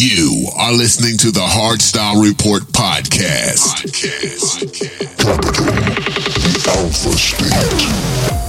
You are listening to the Hardstyle Report podcast. podcast. Capital, the Alpha State.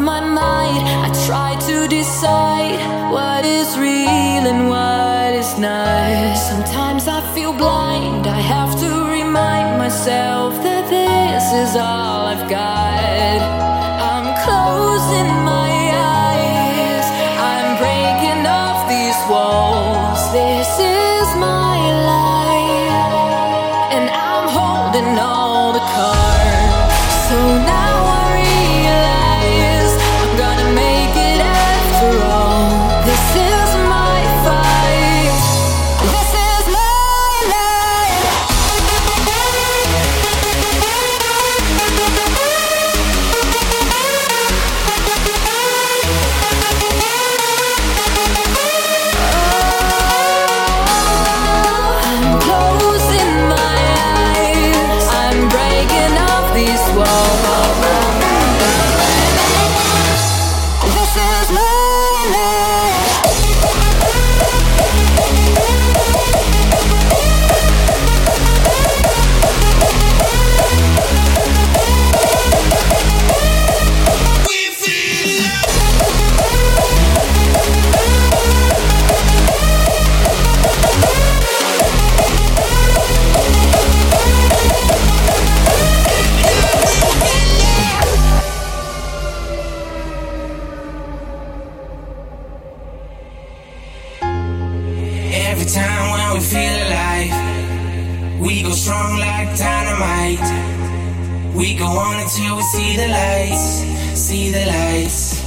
my mind. I try to decide what is real and what is not. Sometimes I feel blind. I have to remind myself that this is all I've got. The lights.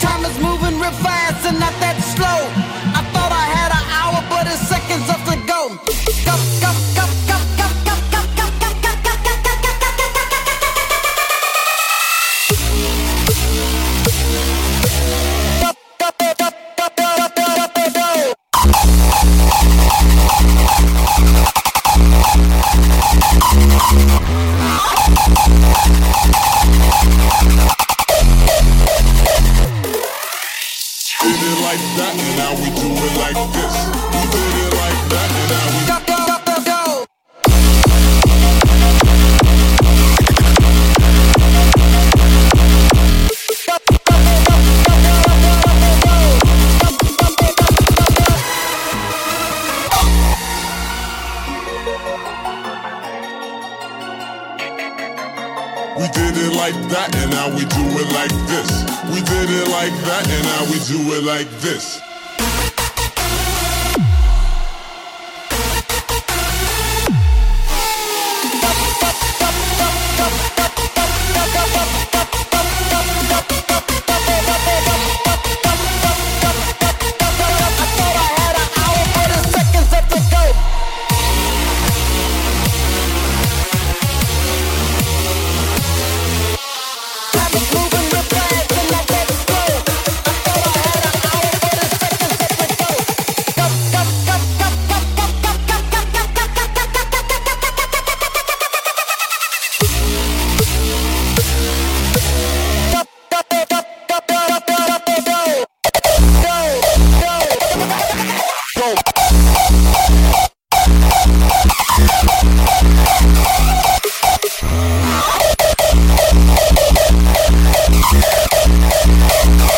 Time is moving real fast and not that slow. I thought I had an hour, but it's seconds left to go. Go, go, go. now we do it like this. We did it like that, and now we do it like this.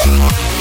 Bye.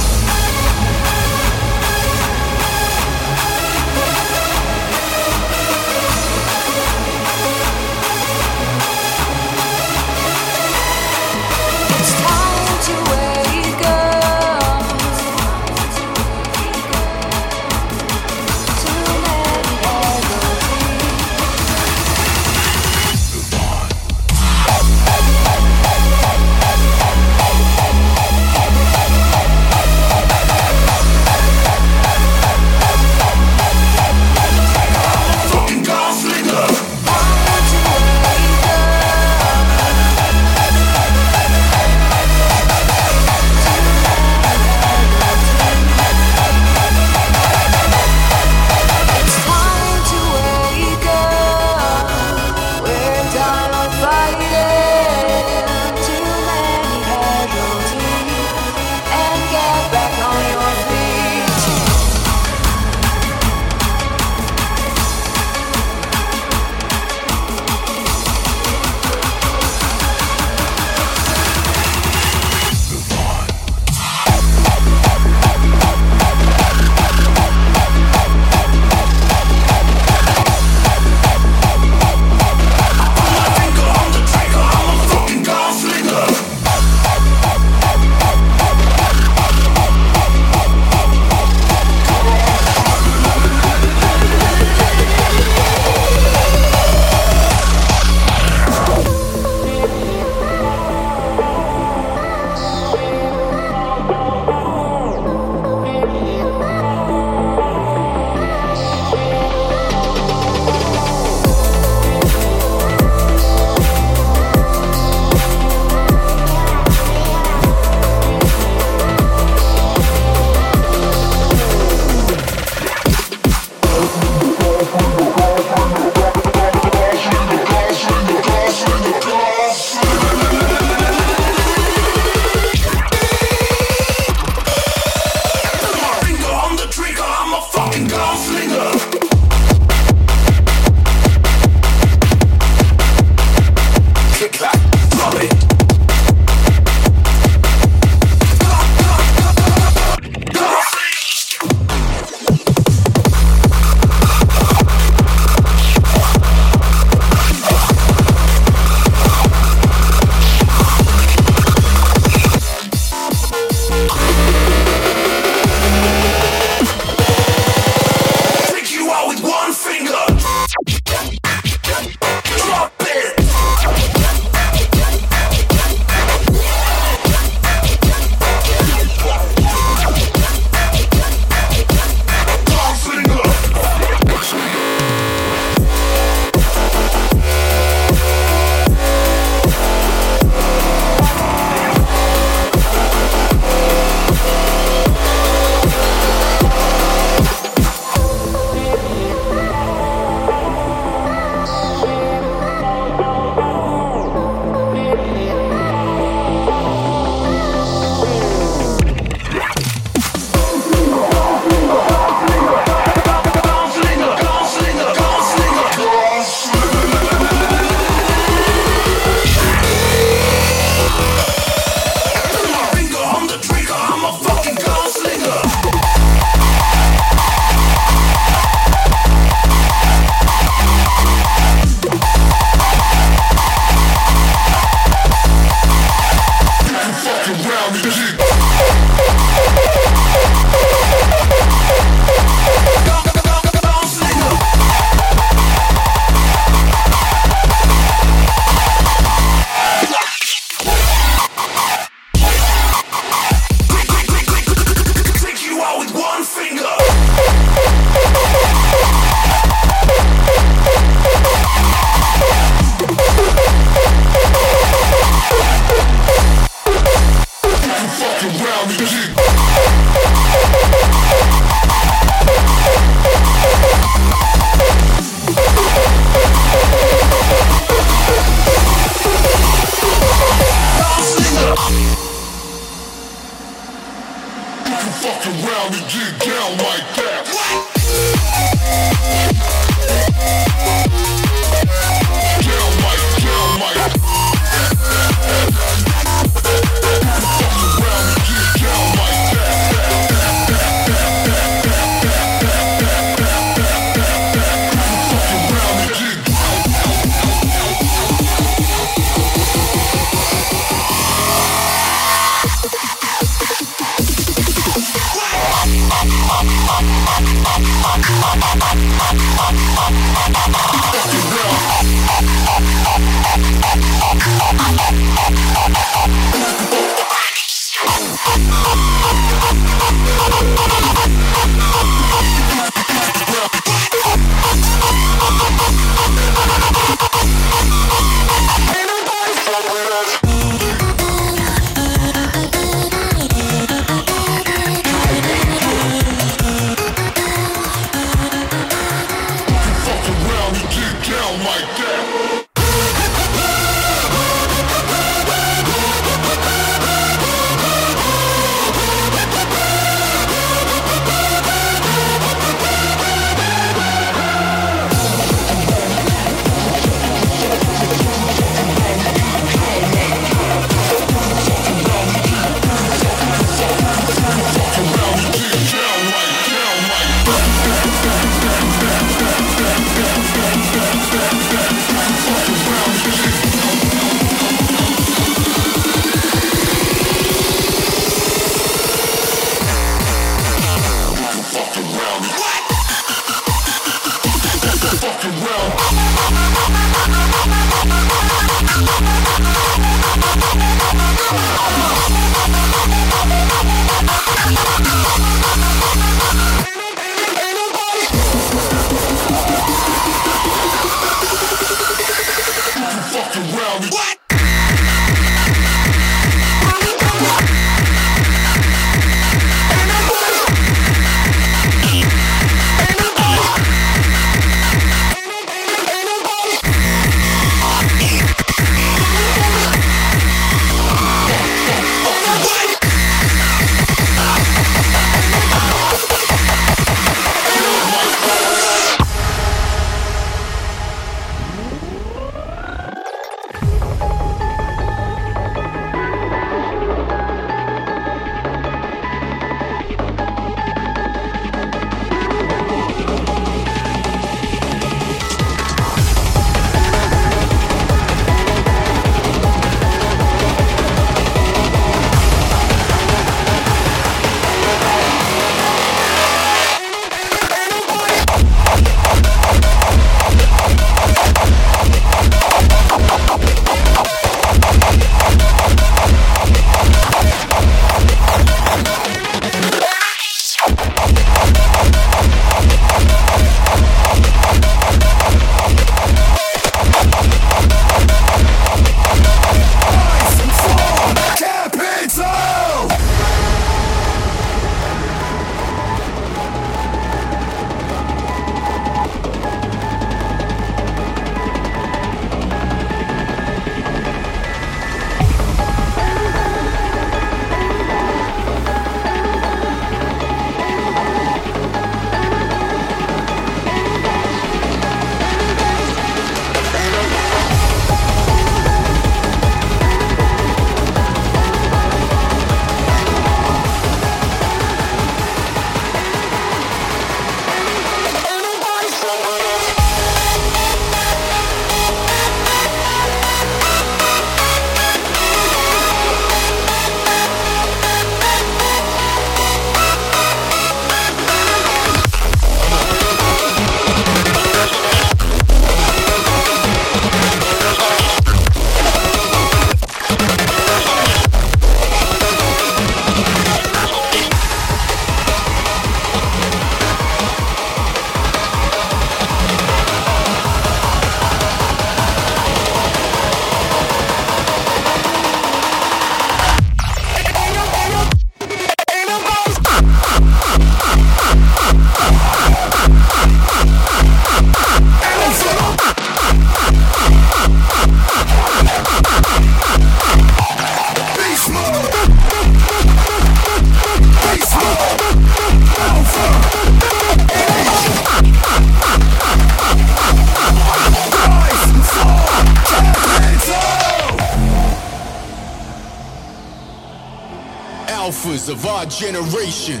Alphas of our generation.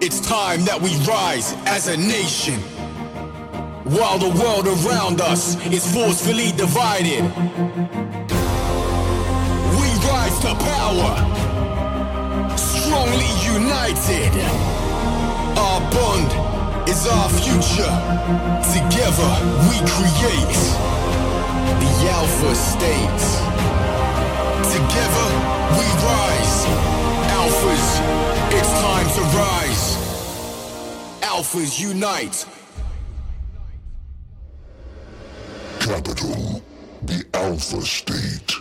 It's time that we rise as a nation. While the world around us is forcefully divided, we rise to power, strongly united. Our bond is our future. Together we create the Alpha State. Together we rise. Alphas, it's time to rise. Alphas unite. Capital, the Alpha State.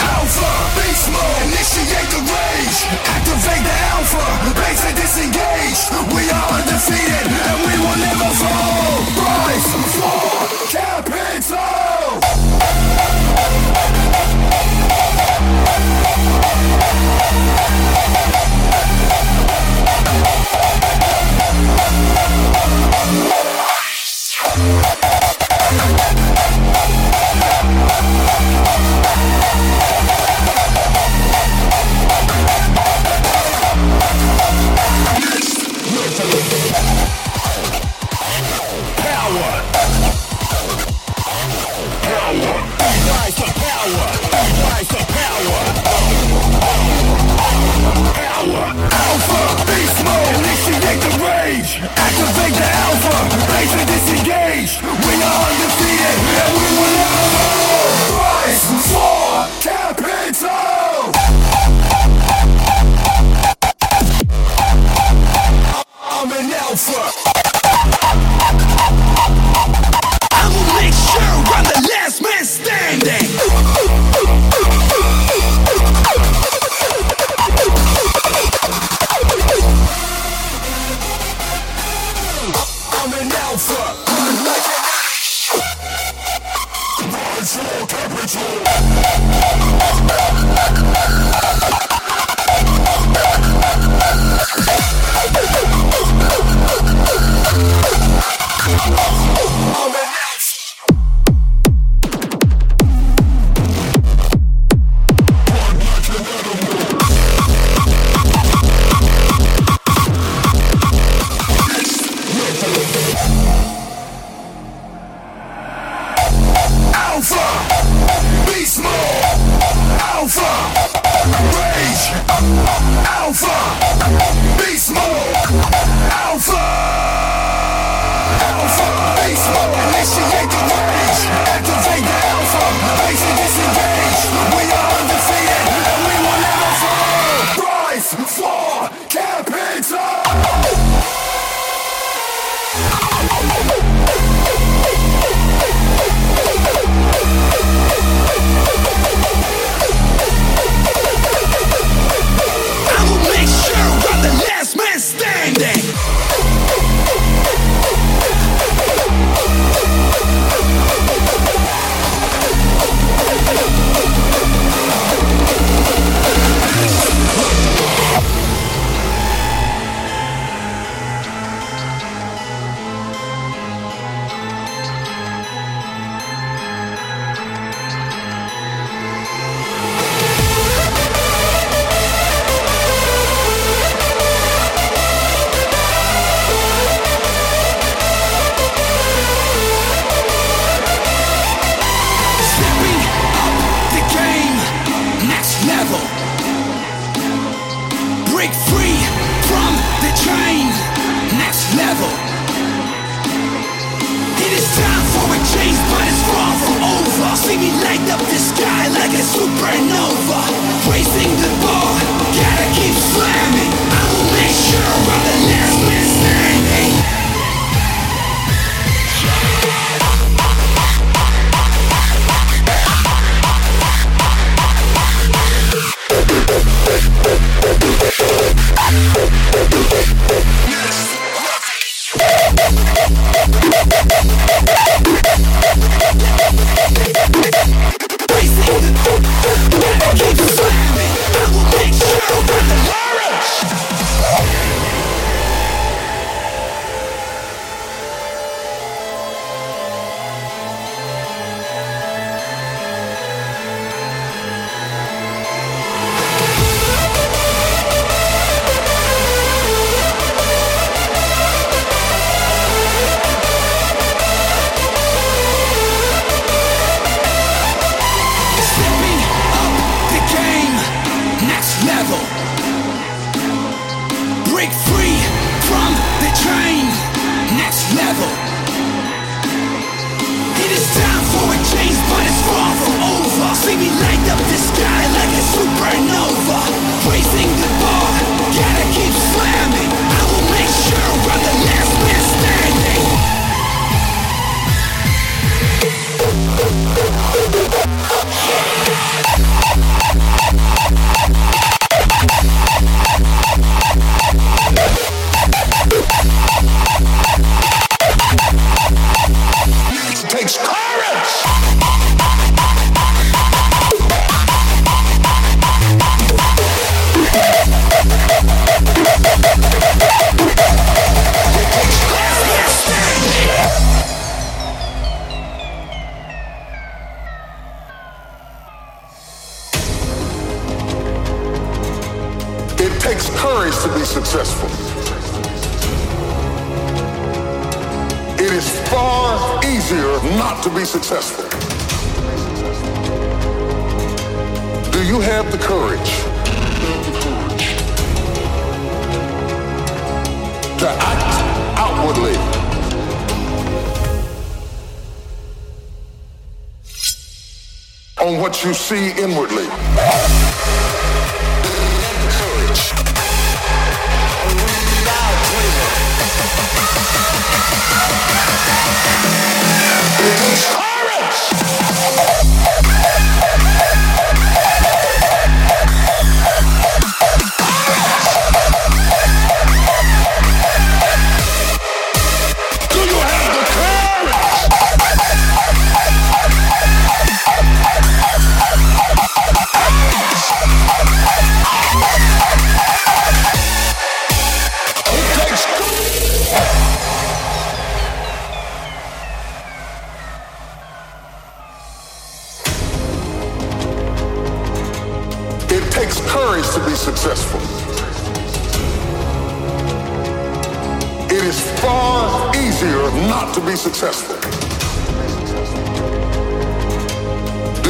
Alpha, beast mode, initiate the rage. Activate the alpha, and disengage. We are undefeated and we will never fall. Rise, fall, capital. To Activate the alpha. And disengage. We are undefeated baby, light up the sky like a supernova. Raising the bar, gotta keep slamming. I'll make sure I'm the last man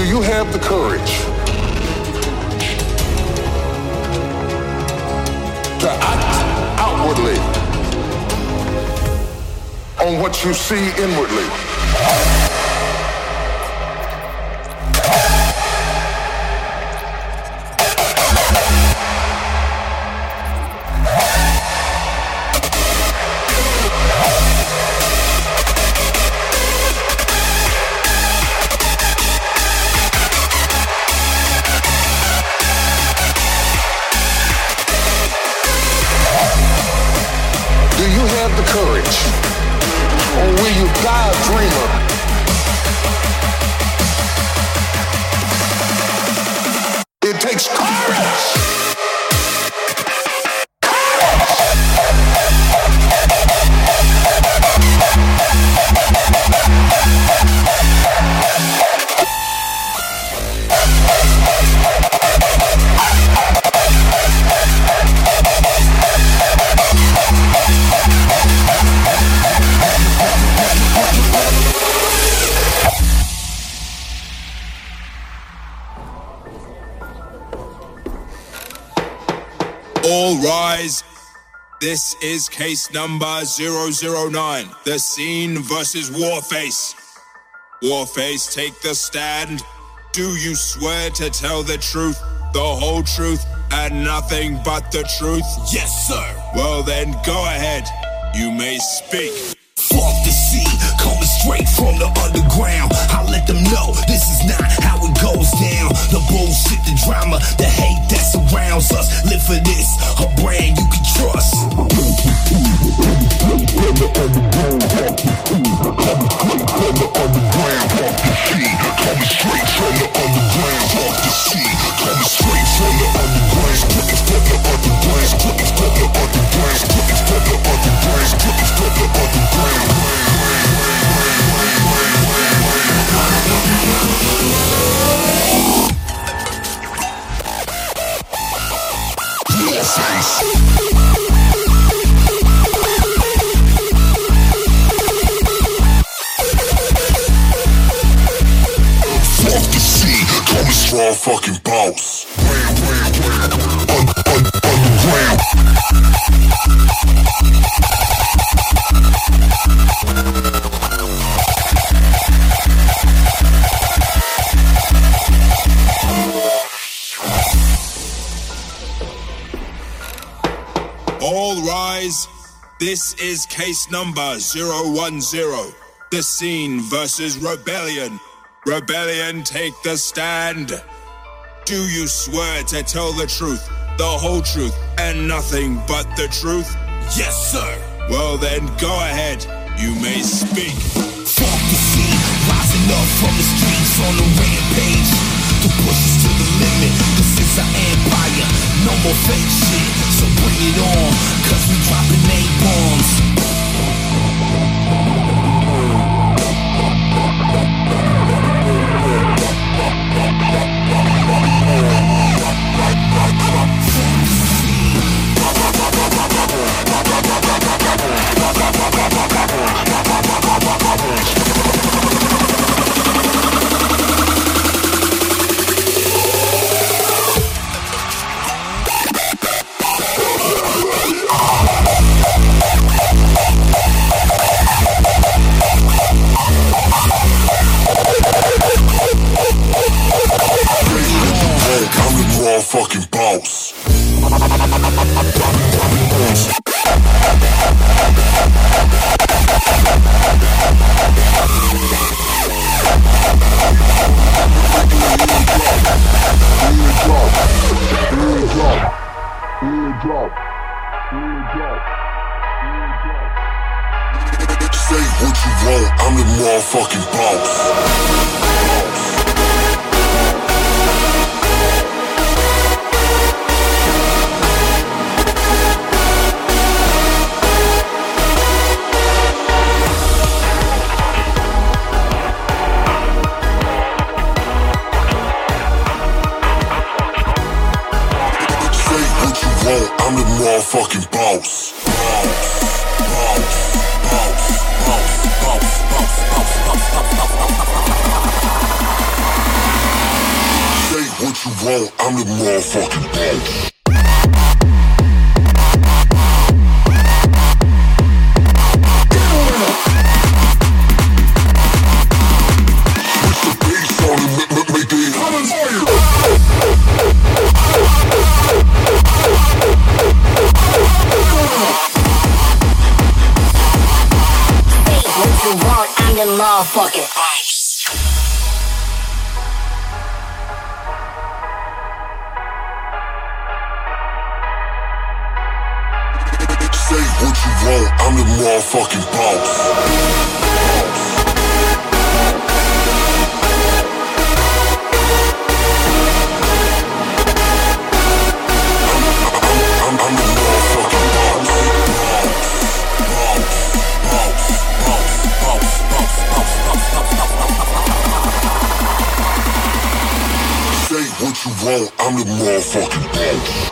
you have the courage to act outwardly on what you see inwardly? Case number 009. The scene versus Warface. Warface, take the stand. Do you swear to tell the truth, the whole truth, and nothing but the truth? Yes, sir. Well, then go ahead. You may speak. Fuck the sea, coming straight from the underground. I let them know this is not how it goes down. The bullshit, the drama, the hate that surrounds us. Live for this, a brand you can trust. Fuck number 010. The scene versus rebellion. Rebellion, take the stand. Do you swear to tell the truth, the whole truth, and nothing but the truth? Yes, sir. Well, then go ahead. You may speak. Fuck the sea, rising up from the streets on a rampage to push us to the limit. This is our empire, no more fake shit. So bring it on, cause we dropping eight bombs. wrong, I'm the motherfucking boss.